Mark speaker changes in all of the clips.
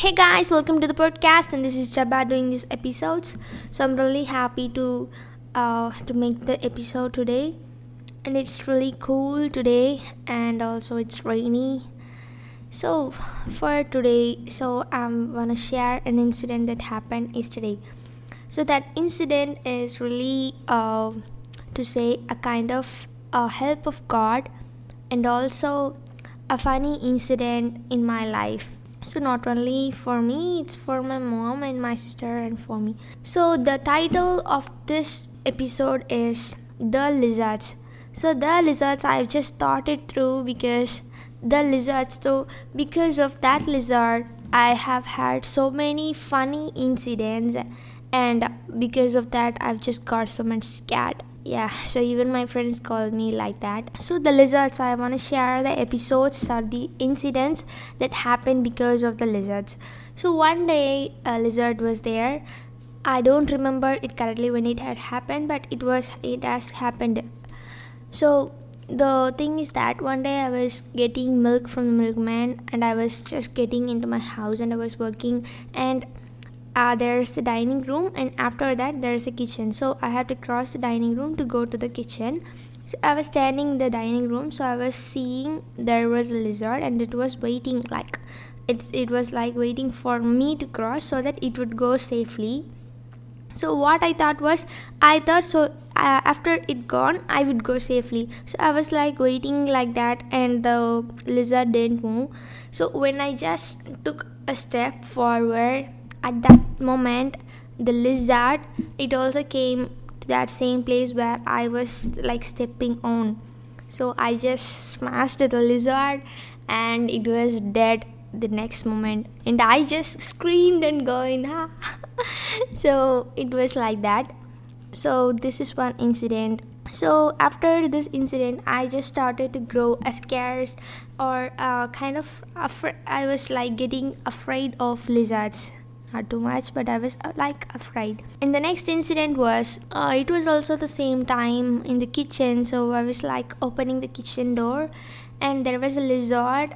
Speaker 1: Hey guys, welcome to the podcast, and this is Jabba doing these episodes. So I'm really happy to uh, to make the episode today, and it's really cool today, and also it's rainy. So for today, so I'm gonna share an incident that happened yesterday. So that incident is really uh, to say a kind of a help of God, and also a funny incident in my life so not only for me it's for my mom and my sister and for me. So the title of this episode is the lizards. So the lizards i've just thought it through because the lizards so because of that lizard i have had so many funny incidents and because of that i've just got so much scared yeah so even my friends call me like that. So the lizards i want to share the episodes or the incidents that happened because of the lizards. So one day a lizard was there. I don't remember it correctly when it had happened but it was it has happened. So the thing is that one day i was getting milk from the milkman and i was just getting into my house and i was working and uh, there's a dining room and after that there's a kitchen. So i have to cross the dining room to go to the kitchen. So i was standing in the dining room. So i was seeing there was a lizard and it was waiting like it's it was like waiting for me to cross so that it would go safely. So what i thought was i thought so uh, after it gone i would go safely. So i was like waiting like that and the lizard didn't move. So when i just took a step forward at that moment the lizard it also came to that same place where i was like stepping on. So i just smashed the lizard and it was dead the next moment. And i just screamed and going ha so it was like that. So this is one incident. So after this incident i just started to grow a scared or uh, kind of afraid i was like getting afraid of lizards not too much but i was uh, like afraid. And the next incident was uh, it was also the same time in the kitchen. So i was like opening the kitchen door and there was a lizard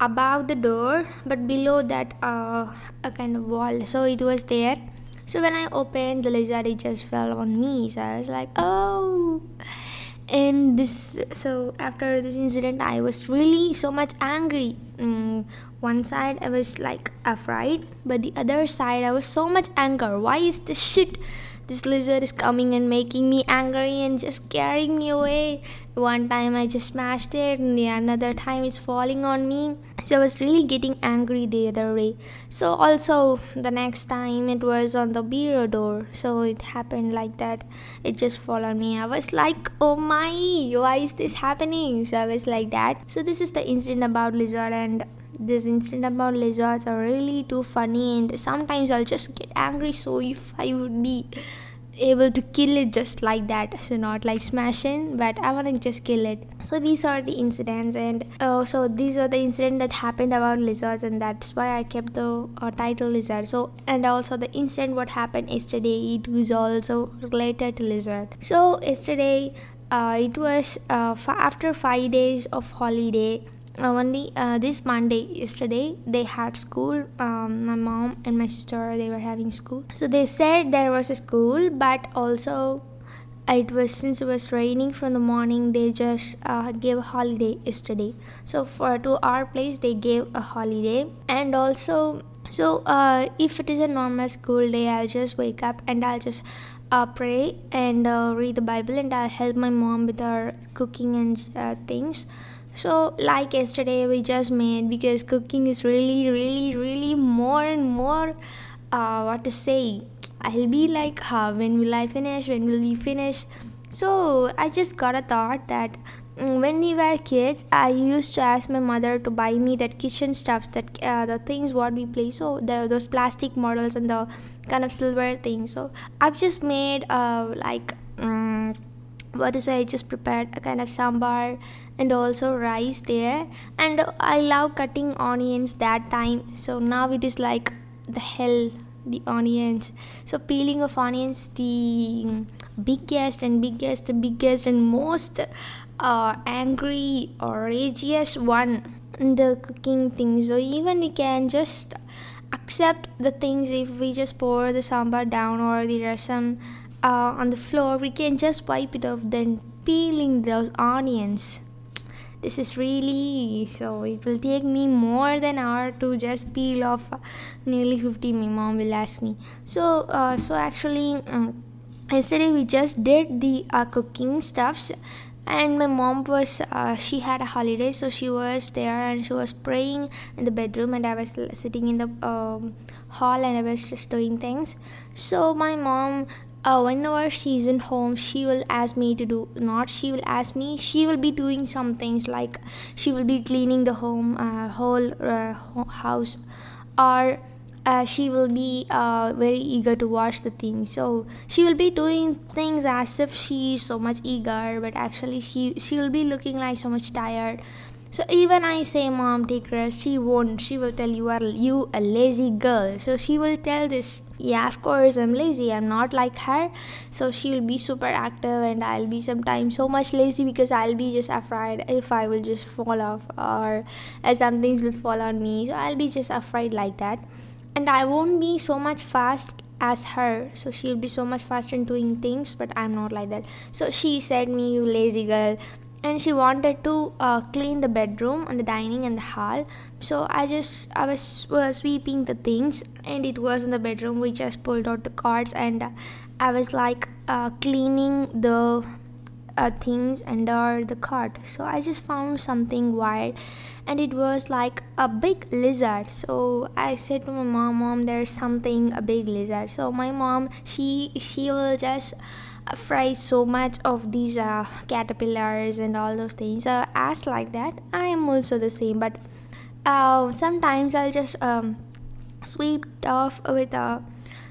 Speaker 1: above the door but below that uh, a kind of wall. So it was there. So when i opened the lizard it just fell on me. So i was like oh and this so after this incident i was really so much angry. Mm, one side i was like afraid but the other side i was so much anger. Why is this shit this lizard is coming and making me angry and just carrying me away. One time i just smashed it and the another time it's falling on me. So i was really getting angry the other way. So also the next time it was on the bureau door so it happened like that. It just fall on me. I was like oh my why is this happening? So i was like that. So this is the incident about lizard and this incident about lizards are really too funny and sometimes i'll just get angry. So if i would be able to kill it just like that so not like smashing but i want to just kill it. So these are the incidents and uh, so these are the incidents that happened about lizards and that's why i kept the uh, title lizard. So and also the incident what happened yesterday it was also related to lizard. So yesterday uh, it was uh, f- after five days of holiday only uh, this monday yesterday they had school. Um, my mom and my sister they were having school. So they said there was a school but also it was since it was raining from the morning they just uh, gave a holiday yesterday. So for to our place they gave a holiday. And also so uh, if it is a normal school day i'll just wake up and i'll just uh, pray and uh, read the bible and i'll help my mom with her cooking and uh, things so, like yesterday, we just made because cooking is really, really, really more and more. Uh, what to say? I'll be like, uh, when will I finish? When will we finish? So, I just got a thought that when we were kids, I used to ask my mother to buy me that kitchen stuffs, that uh, the things what we play. So, those plastic models and the kind of silver things. So, I've just made uh, like. Um, what say i just prepared a kind of sambar and also rice there and i love cutting onions that time so now it is like the hell the onions so peeling of onions the biggest and biggest biggest and most uh, angry or ragiest one in the cooking thing. So even we can just accept the things if we just pour the sambar down or the rasam uh, on the floor we can just wipe it off then peeling those onions. This is really so it will take me more than hour to just peel off nearly 50 my mom will ask me. So uh, so actually um, yesterday we just did the uh, cooking stuffs and my mom was uh, she had a holiday so she was there and she was praying in the bedroom and i was sitting in the um, hall and i was just doing things. So my mom uh, whenever she's in home she will ask me to do not she will ask me she will be doing some things like she will be cleaning the home uh, whole uh, house or uh, she will be uh, very eager to watch the thing so she will be doing things as if she is so much eager but actually she she will be looking like so much tired so even I say, Mom, take rest, she won't. She will tell you are you a lazy girl. So she will tell this, yeah, of course I'm lazy. I'm not like her. So she will be super active, and I'll be sometimes so much lazy because I'll be just afraid if I will just fall off or some things will fall on me. So I'll be just afraid like that, and I won't be so much fast as her. So she'll be so much faster in doing things but i'm not like that. So she said me you lazy girl. And she wanted to uh, clean the bedroom and the dining and the hall. So i just i was uh, sweeping the things and it was in the bedroom. We just pulled out the cards and uh, i was like uh, cleaning the uh, things under the cart. So i just found something wild and it was like a big lizard. So i said to my mom mom there's something a big lizard. So my mom she she will just fry so much of these uh, caterpillars and all those things. Uh, as like that i am also the same but uh, sometimes i'll just um, sweep off with uh,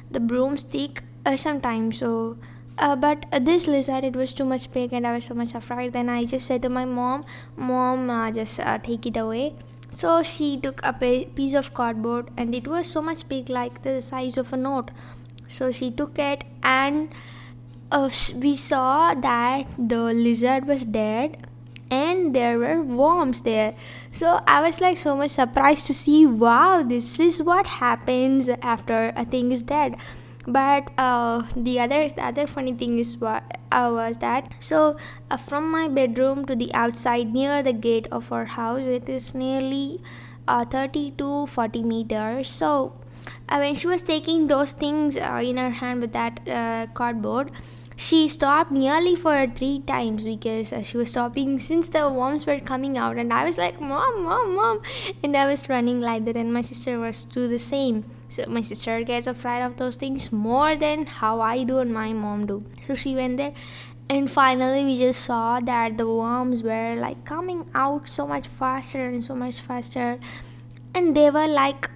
Speaker 1: the broomstick uh, sometimes. So uh, but this lizard it was too much big and i was so much afraid. Then i just said to my mom mom uh, just uh, take it away. So she took a piece of cardboard and it was so much big like the size of a note. So she took it and uh, we saw that the lizard was dead and there were worms there. So i was like so much surprised to see wow this is what happens after a thing is dead but uh, the other the other funny thing is what uh, was that so uh, from my bedroom to the outside near the gate of our house it is nearly uh, 30 to 40 meters. So uh, when she was taking those things uh, in her hand with that uh, cardboard she stopped nearly for three times because uh, she was stopping since the worms were coming out. And i was like mom mom mom. And i was running like that. And my sister was do the same. So my sister gets afraid of those things more than how i do and my mom do. So she went there. And finally we just saw that the worms were like coming out so much faster and so much faster. And they were like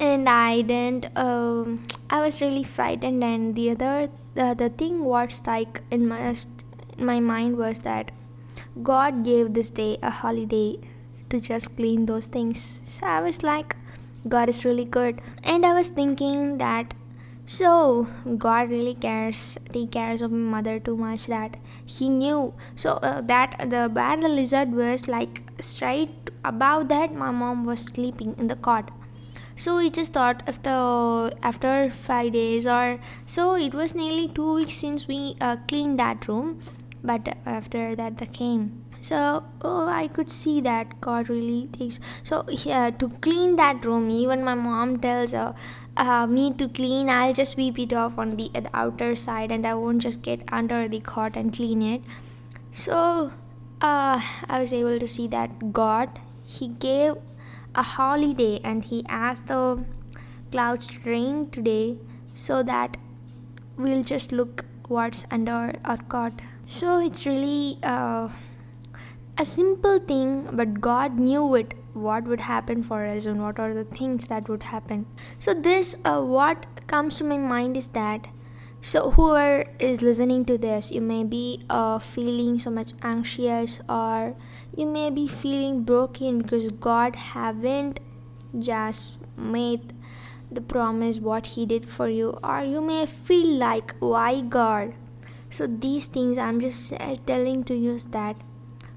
Speaker 1: and i didn't um, i was really frightened. And the other the, the thing was like in my in my mind was that god gave this day a holiday to just clean those things. So i was like god is really good. And i was thinking that so god really cares take cares of my mother too much that he knew. So uh, that the bad lizard was like straight above that my mom was sleeping in the cot so we just thought if the after five days or so it was nearly two weeks since we uh, cleaned that room. But after that they came so oh i could see that god really takes so yeah, to clean that room even my mom tells uh, uh, me to clean i'll just sweep it off on the, the outer side and i won't just get under the cot and clean it. So uh, i was able to see that god he gave a holiday and he asked the clouds to rain today so that we'll just look what's under our cot. So it's really uh, a simple thing but god knew it what would happen for us and what are the things that would happen. So this uh, what comes to my mind is that so whoever is listening to this you may be uh, feeling so much anxious or you may be feeling broken because god haven't just made the promise what he did for you. Or you may feel like why god? So these things i'm just telling to you that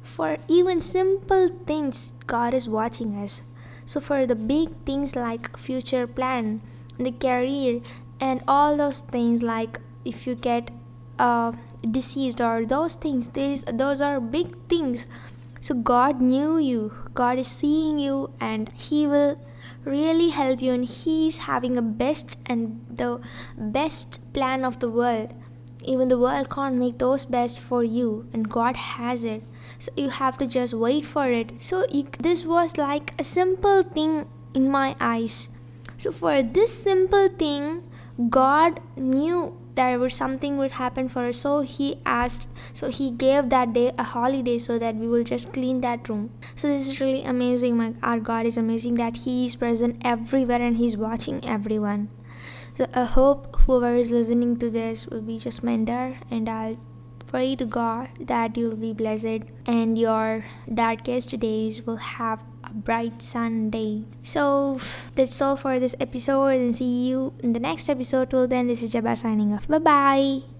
Speaker 1: for even simple things god is watching us. So for the big things like future plan the career and all those things like if you get uh, deceased or those things these those are big things. So god knew you. God is seeing you and he will really help you and he's having a best and the best plan of the world. Even the world can't make those best for you and god has it. So you have to just wait for it. So you, this was like a simple thing in my eyes. So for this simple thing god knew there was something would happen for us so he asked so he gave that day a holiday so that we will just clean that room. So this is really amazing my our god is amazing that he is present everywhere and he's watching everyone. So i hope whoever is listening to this will be just mentor and i'll pray to god that you'll be blessed and your darkest days will have bright Sunday. So that's all for this episode and see you in the next episode. Till then, this is Jabba signing off. Bye bye.